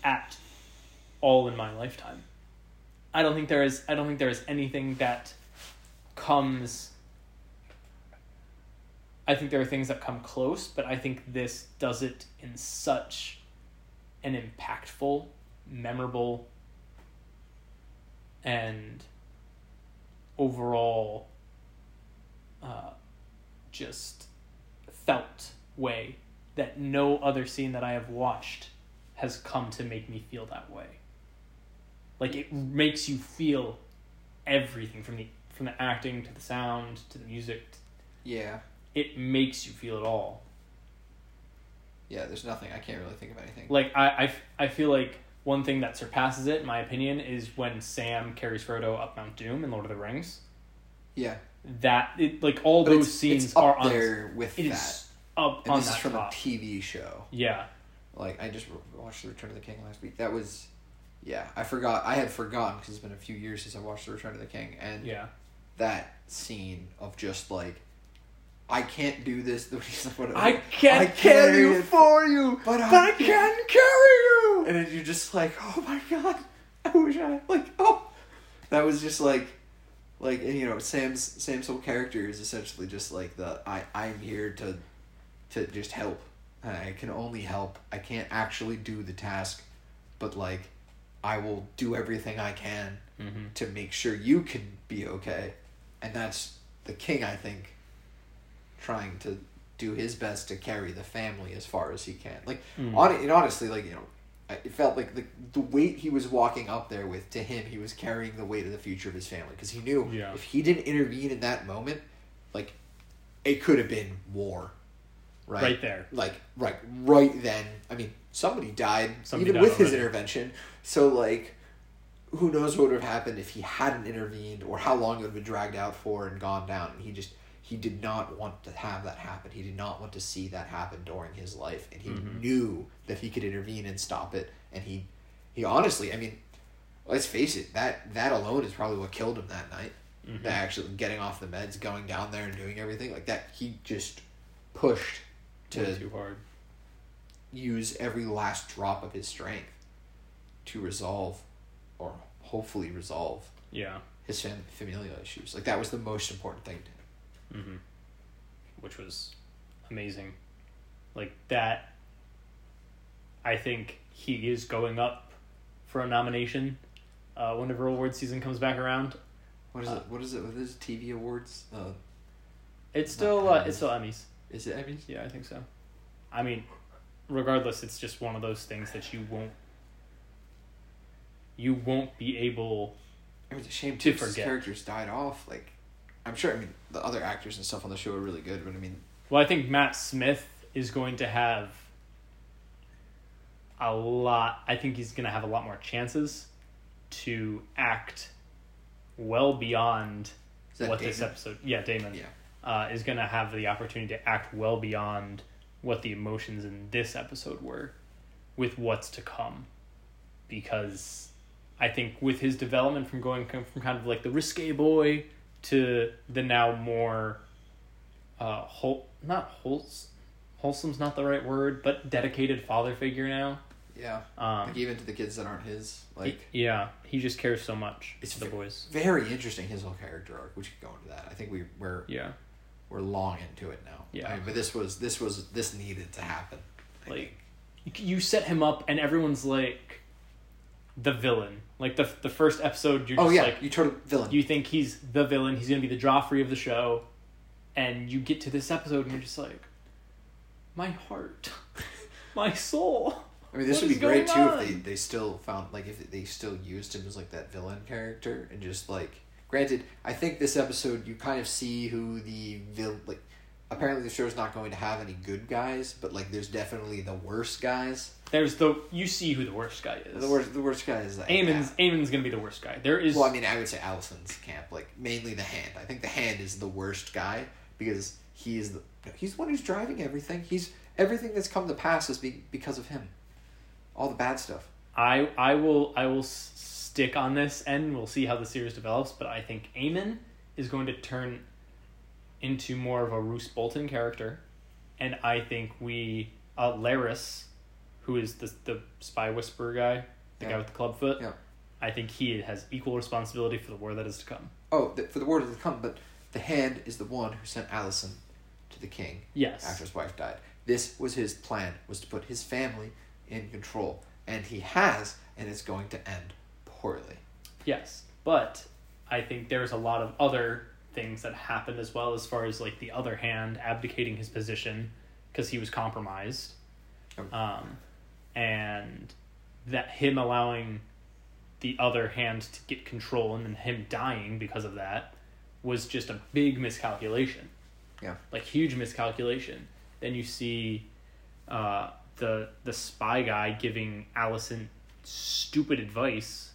at all in my lifetime. I don't think there is I don't think there is anything that comes I think there are things that come close, but I think this does it in such an impactful, memorable, and overall uh, just felt way that no other scene that I have watched has come to make me feel that way. Like it makes you feel everything from the from the acting to the sound to the music. Yeah. It makes you feel it all. Yeah. There's nothing. I can't really think of anything. Like I I, I feel like one thing that surpasses it, in my opinion, is when Sam carries Frodo up Mount Doom in Lord of the Rings. Yeah. That it like all But those it's, scenes it's up are on there with it that. up and on this that is from top. a TV show. yeah, Like I just watched The Return of the King last week. That was, yeah, I forgot. I had forgotten because it's been a few years since I watched The Return of the King, and yeah, that scene of just like, I can't do this. I can't I carry carry it for you, but but I I can carry you. And then you're just like, oh my god, I wish I like oh, that was just like, like and, you know Sam's Sam's whole character is essentially just like the I I'm here to, to just help. I can only help. I can't actually do the task, but like, I will do everything I can Mm-hmm. to make sure you can be okay, and that's the king. I think. Trying to do his best to carry the family as far as he can. Like Mm. on it, honestly, like you know, it felt like the the weight he was walking up there with to him, he was carrying the weight of the future of his family because he knew Yeah. if he didn't intervene in that moment, like it could have been war, right? Right there. Like right, right then. I mean, somebody died Somebody even died with his intervention. So like, who knows what would have happened if he hadn't intervened or how long it would have been dragged out for and gone down. And he just he did not want to have that happen. He did not want to see that happen during his life, and he Mhm. knew that he could intervene and stop it. And he he honestly, I mean, let's face it that that alone is probably what killed him that night. Mhm. That actually getting off the meds, going down there and doing everything like that. He just pushed Way to too hard. use every last drop of his strength to resolve, or hopefully resolve, Yeah. his fam- familial issues. Like that was the most important thing to him. Mm-hmm. Which was amazing. Like that. I think he is going up for a nomination uh, whenever award season comes back around. What is Uh, it? What is it with his TV awards? Uh, It's still uh, it's still Emmys. is it Emmys? Yeah, I think so. I mean, regardless, it's just one of those things that you won't you won't be able It was a shame To too. His forget. characters died off. Like, I'm sure. I mean, the other actors and stuff on the show are really good, but I mean, Well, I think Matt Smith is going to have a lot. I think he's going to have a lot more chances to act well beyond what this episode. Yeah, Daemon. Yeah. Uh, is going to have the opportunity to act well beyond what the emotions in this episode were, with what's to come, because I think with his development from going from kind of like the risque boy to the now more uh whole not wholes wholesome's not the right word but dedicated father figure now Yeah. um Like even to the kids that aren't his, like he- yeah he just cares so much It's for the boys very interesting. His whole character arc. We should go into that. I think we we're yeah we're long into it now. Yeah. I mean, but this was this was this needed to happen, Like you set him up, and everyone's like the villain. Like the the first episode, you're Oh just yeah, like you total villain. you think he's the villain. He's gonna be the Joffrey of the show, and you get to this episode, and you're just like, my heart, my soul. I mean, this What would be great too going if they, they still found like if they still used him as like that villain character and just like granted, I think this episode you kind of see who the vil like. Apparently, the show's not going to have any good guys, but like there's definitely the worst guys. There's the you see who the worst guy is. The worst, the worst guy is like Aemond's Aemond's gonna be the worst guy. There is Well, I mean, I would say Alicent's camp, like mainly the hand. I think the hand is the worst guy because he is the he's the one who's driving everything. He's everything that's come to pass is be, because of him. All the bad stuff. I I will I will stick on this and we'll see how the series develops. But I think Aemond is going to turn into more of a Roose Bolton character, and I think we uh, Larys, who is the the spy whisperer guy, the Yeah. guy with the club foot. Yeah. I think he has equal responsibility for the war that is to come. Oh, the, for the war that is to come, but the hand is the one who sent Alicent to the king Yes. after his wife died. This was his plan: was to put his family in control, and he has, and it's going to end poorly. Yes, but I think there's a lot of other things that happened as well, as far as like the other hand abdicating his position because he was compromised, Oh. um, and that him allowing the other hand to get control and then him dying because of that was just a big miscalculation. Yeah. like huge miscalculation. Then you see uh, the the spy guy giving Alicent stupid advice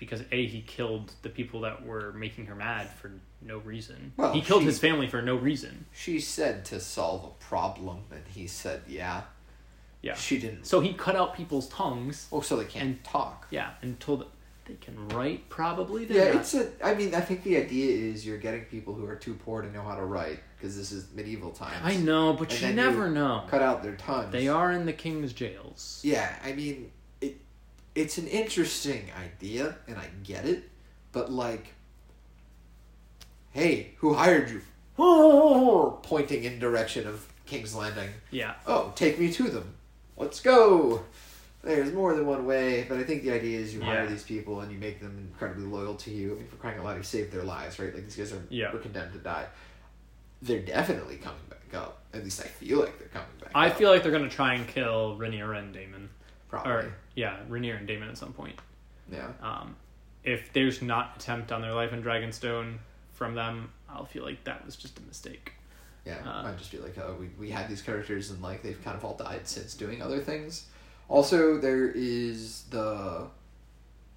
because a he killed the people that were making her mad for no reason. Well, he killed she- his family for no reason. She said to solve a problem, and he said, "Yeah." Yeah. She didn't. So he cut out people's tongues. Oh, so they can't And- talk. Yeah, and told them they can write. Probably. Yeah, not- it's a. I mean, I think the idea is you're getting people who are too poor to know how to write because this is medieval times. I know, but And you never you know. Cut out their tongues. They are in the king's jails. Yeah, I mean. It's an interesting idea, and I get it, but like, hey, who hired you? Pointing in direction of King's Landing. Yeah. Oh, take me to them. Let's go. There's more than one way, but I think the idea is you hire Yeah. these people and you make them incredibly loyal to you. I mean, for crying out loud, you saved their lives, right? Like these guys are Yeah. were condemned to die. They're definitely coming back up. At least I feel like they're coming back. I up. feel like they're gonna try and kill Rhaenyra and Daemon. Probably. Or yeah, Rhaenyra and Daemon at some point. yeah. Um, if there's not attempt on their life in Dragonstone from them, I'll feel like that was just a mistake. Yeah, Uh, might just be like, oh, we, we had these characters and like they've kind of all died since doing other things. Also, there is the.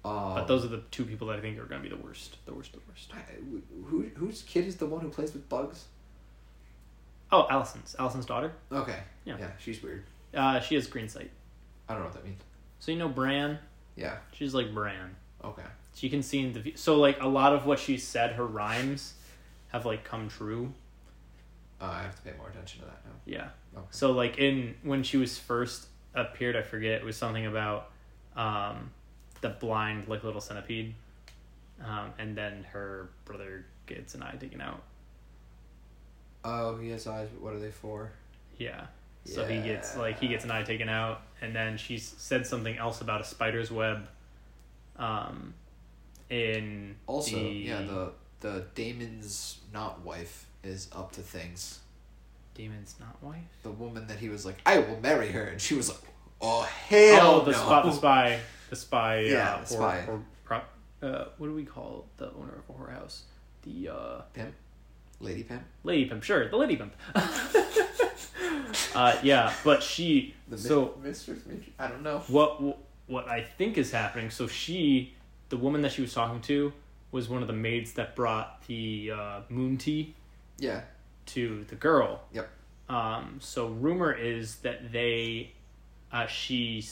Um, But those are the two people that I think are gonna be the worst. The worst. The worst. I- who whose kid is the one who plays with bugs? Oh, Alicent's. Alicent's daughter. Okay. Yeah. Yeah, she's weird. Uh, she has green sight. I don't know what that means. So you know Bran. Yeah. She's like Bran. Okay. She can see in the view. So like a lot of what she said, her rhymes, have like come true. Uh, I have to pay more attention to that now. Yeah. Okay. So like in when she was first appeared, I forget it was something about um, the blind like little centipede, um, and then her brother gets an eye taken out. Oh, he has eyes, but what are they for? Yeah. So he gets like he gets an eye taken out, and then she said something else about a spider's web. Um, in Also, the, yeah, the the Daemon's not wife is up to things. Daemon's not wife. The woman that he was like, I will marry her, and she was like, Oh hell oh, the no. spy, the spy, the spy. Yeah, uh, the spy. Or, or pro- uh, what do we call the owner of a whorehouse? The uh, Pimp, lady pimp. lady pimp. Sure, the lady pimp. uh, yeah, but she. The so mistress. I don't know. what what I think is happening. So she, the woman that she was talking to, was one of the maids that brought the uh, moon tea Yeah. to the girl. Yep. Um, so rumor is that they, uh, she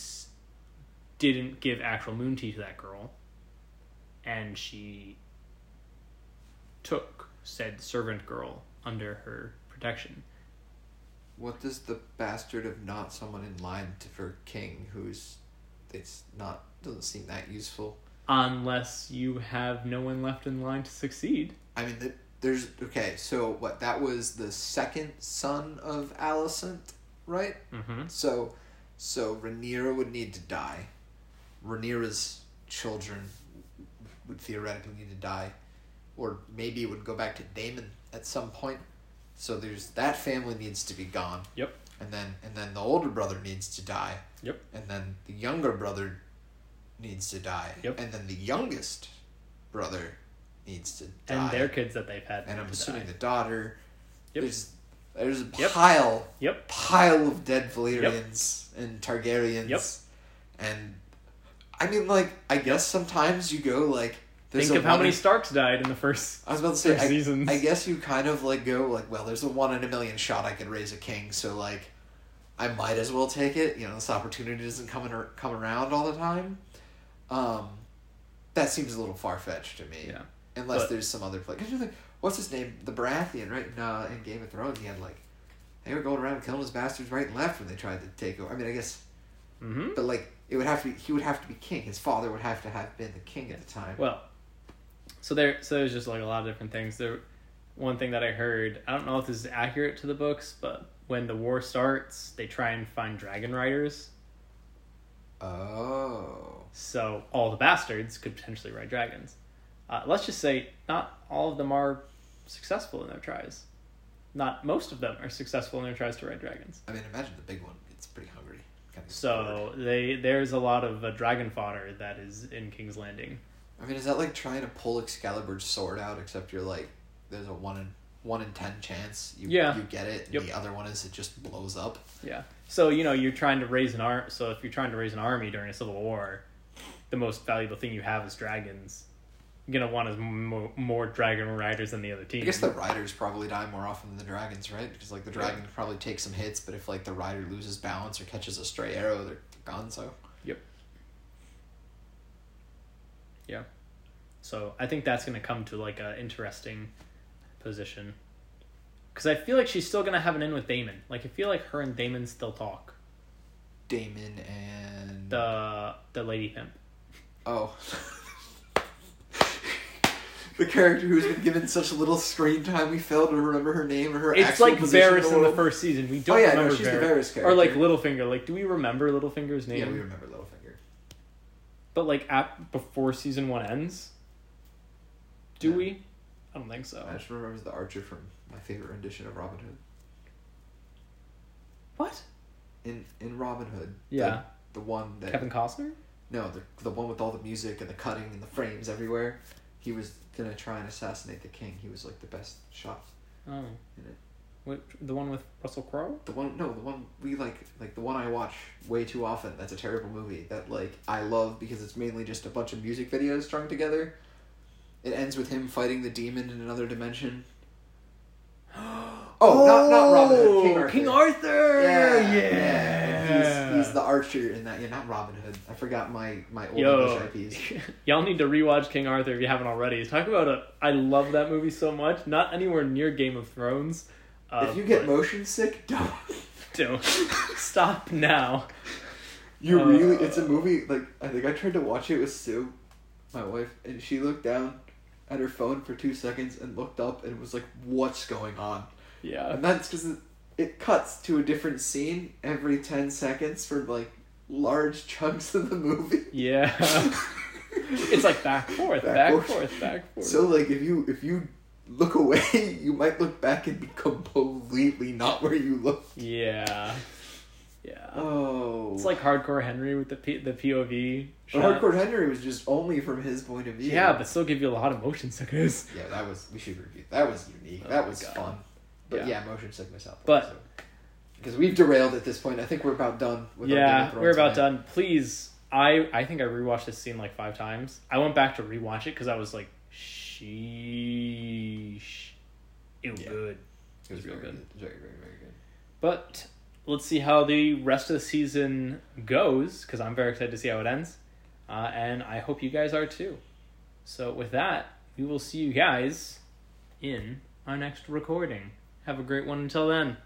didn't give actual moon tea to that girl, and she took said servant girl under her protection. What does the bastard of not someone in line to, for king who's it's not doesn't seem that useful. Unless you have no one left in line to succeed. I mean, the, there's okay. So what? That was the second son of Alicent. right? Mm-hmm. So, so Rhaenyra would need to die. Rhaenyra's children would theoretically need to die, or maybe it would go back to Daemon at some point. So there's that family needs to be gone. Yep. And then and then the older brother needs to die. Yep. And then the younger brother needs to die. Yep. And then the youngest brother needs to die. And their kids that they've had. and I'm assuming die. the daughter. Yep. There's there's a Yep. pile Yep. pile of dead Valyrians and Targaryens. Yep. And I mean, like, I guess sometimes you go like. There's Think of how many in- Starks died in the first. I was about to say, I, seasons. I guess you kind of like go like, well, there's a one in a million shot I could raise a king, so like, I might as well take it. You know, this opportunity doesn't come in, come around all the time. Um, that seems a little far fetched to me. Yeah. Unless But- there's some other play. 'cause you're like, what's his name? The Baratheon, right? In, uh, in Game of Thrones, he had like, they were going around killing his bastards right and left when they tried to take over. I mean, I guess, Mm-hmm. but like, it would have to be. He would have to be king. His father would have to have been the king at the time. Well, so there, so there's just like a lot of different things. There, one thing that I heard, I don't know if this is accurate to the books, but when the war starts, they try and find dragon riders. Oh. So all the bastards could potentially ride dragons. Uh, let's just say not all of them are successful in their tries. Not most of them are successful in their tries to ride dragons. I mean, imagine the big one gets pretty hungry. Kind of So they there's a lot of uh, dragon fodder that is in King's Landing. I mean, is that like trying to pull Excalibur's sword out? Except you're like, there's a one in one in ten chance you Yeah. you get it. And Yep. The other one is it just blows up. Yeah. So you know you're trying to raise an ar- So if you're trying to raise an army during a civil war, the most valuable thing you have is dragons. You're gonna want as mo- more dragon riders than the other team. I guess the riders probably die more often than the dragons, right? Because like the dragon probably takes some hits, but if like the rider loses balance or catches a stray arrow, they're gone. So So I think that's gonna come to like a interesting position. Because I feel like she's still gonna have an in with Daemon. Like I feel like her and Daemon still talk. Daemon and The the lady pimp. oh. The character who's been given such little screen time, we fail to remember her name or her It's actual like position Varys in the world. first season. We don't Oh yeah, no, remember she's the Varys. Varys character. Or like Littlefinger. Like, do we remember Littlefinger's name? yeah, we remember Littlefinger. But like at before season one ends, do No. we? I don't think so. I just remember the archer from my favorite rendition of Robin Hood. What? In in Robin Hood, Yeah, the, the one that Kevin Costner. no, the the one with all the music and the cutting and the frames everywhere. He was gonna try and assassinate the king. He was like the best shot Oh, in it. What, the one with Russell Crowe. The one, no, the one we like, like the one I watch way too often. That's a terrible movie that like I love because it's mainly just a bunch of music videos strung together. It ends with him fighting the demon in another dimension. Oh, not not Robin Hood, King oh, Arthur. King Arthur. Yeah, yeah. He's, he's the archer in that. Yeah, not Robin Hood. I forgot my my old Yo, English IPs. y'all need to rewatch King Arthur if you haven't already. Talk about a. I love that movie so much. Not anywhere near Game of Thrones. Uh, if you get but- motion sick, don't. don't stop now. You Uh, really? It's a movie. Like I think I tried to watch it with Sue, my wife, and she looked down at her phone for two seconds and looked up and was like, "What's going on?" Yeah. And that's because it, it cuts to a different scene every ten seconds for like large chunks of the movie. Yeah. it's like back forth, Back back, forth. forth, back forth. So like if you if you look away, you might look back and be completely not where you look. yeah. Yeah. Oh, It's like Hardcore Henry with the P- the POV. But. Hardcore Henry was just only from his point of view. Yeah, but still give you a lot of motion sickness. Yeah, that was we should review. That was unique. Oh that was God. fun. But Yeah. yeah, motion sickness out. But- because we've derailed at this point, I think we're about done. With our Yeah, we're about tonight. done. Please, I I think I rewatched this scene like five times. I went back to rewatch it because I was like, sheesh, it was Yeah. good. It was real very good. good. Very, very, very good. But let's see how the rest of the season goes because I'm very excited to see how it ends, uh, and I hope you guys are too. So with that, we will see you guys in our next recording. Have a great one until then.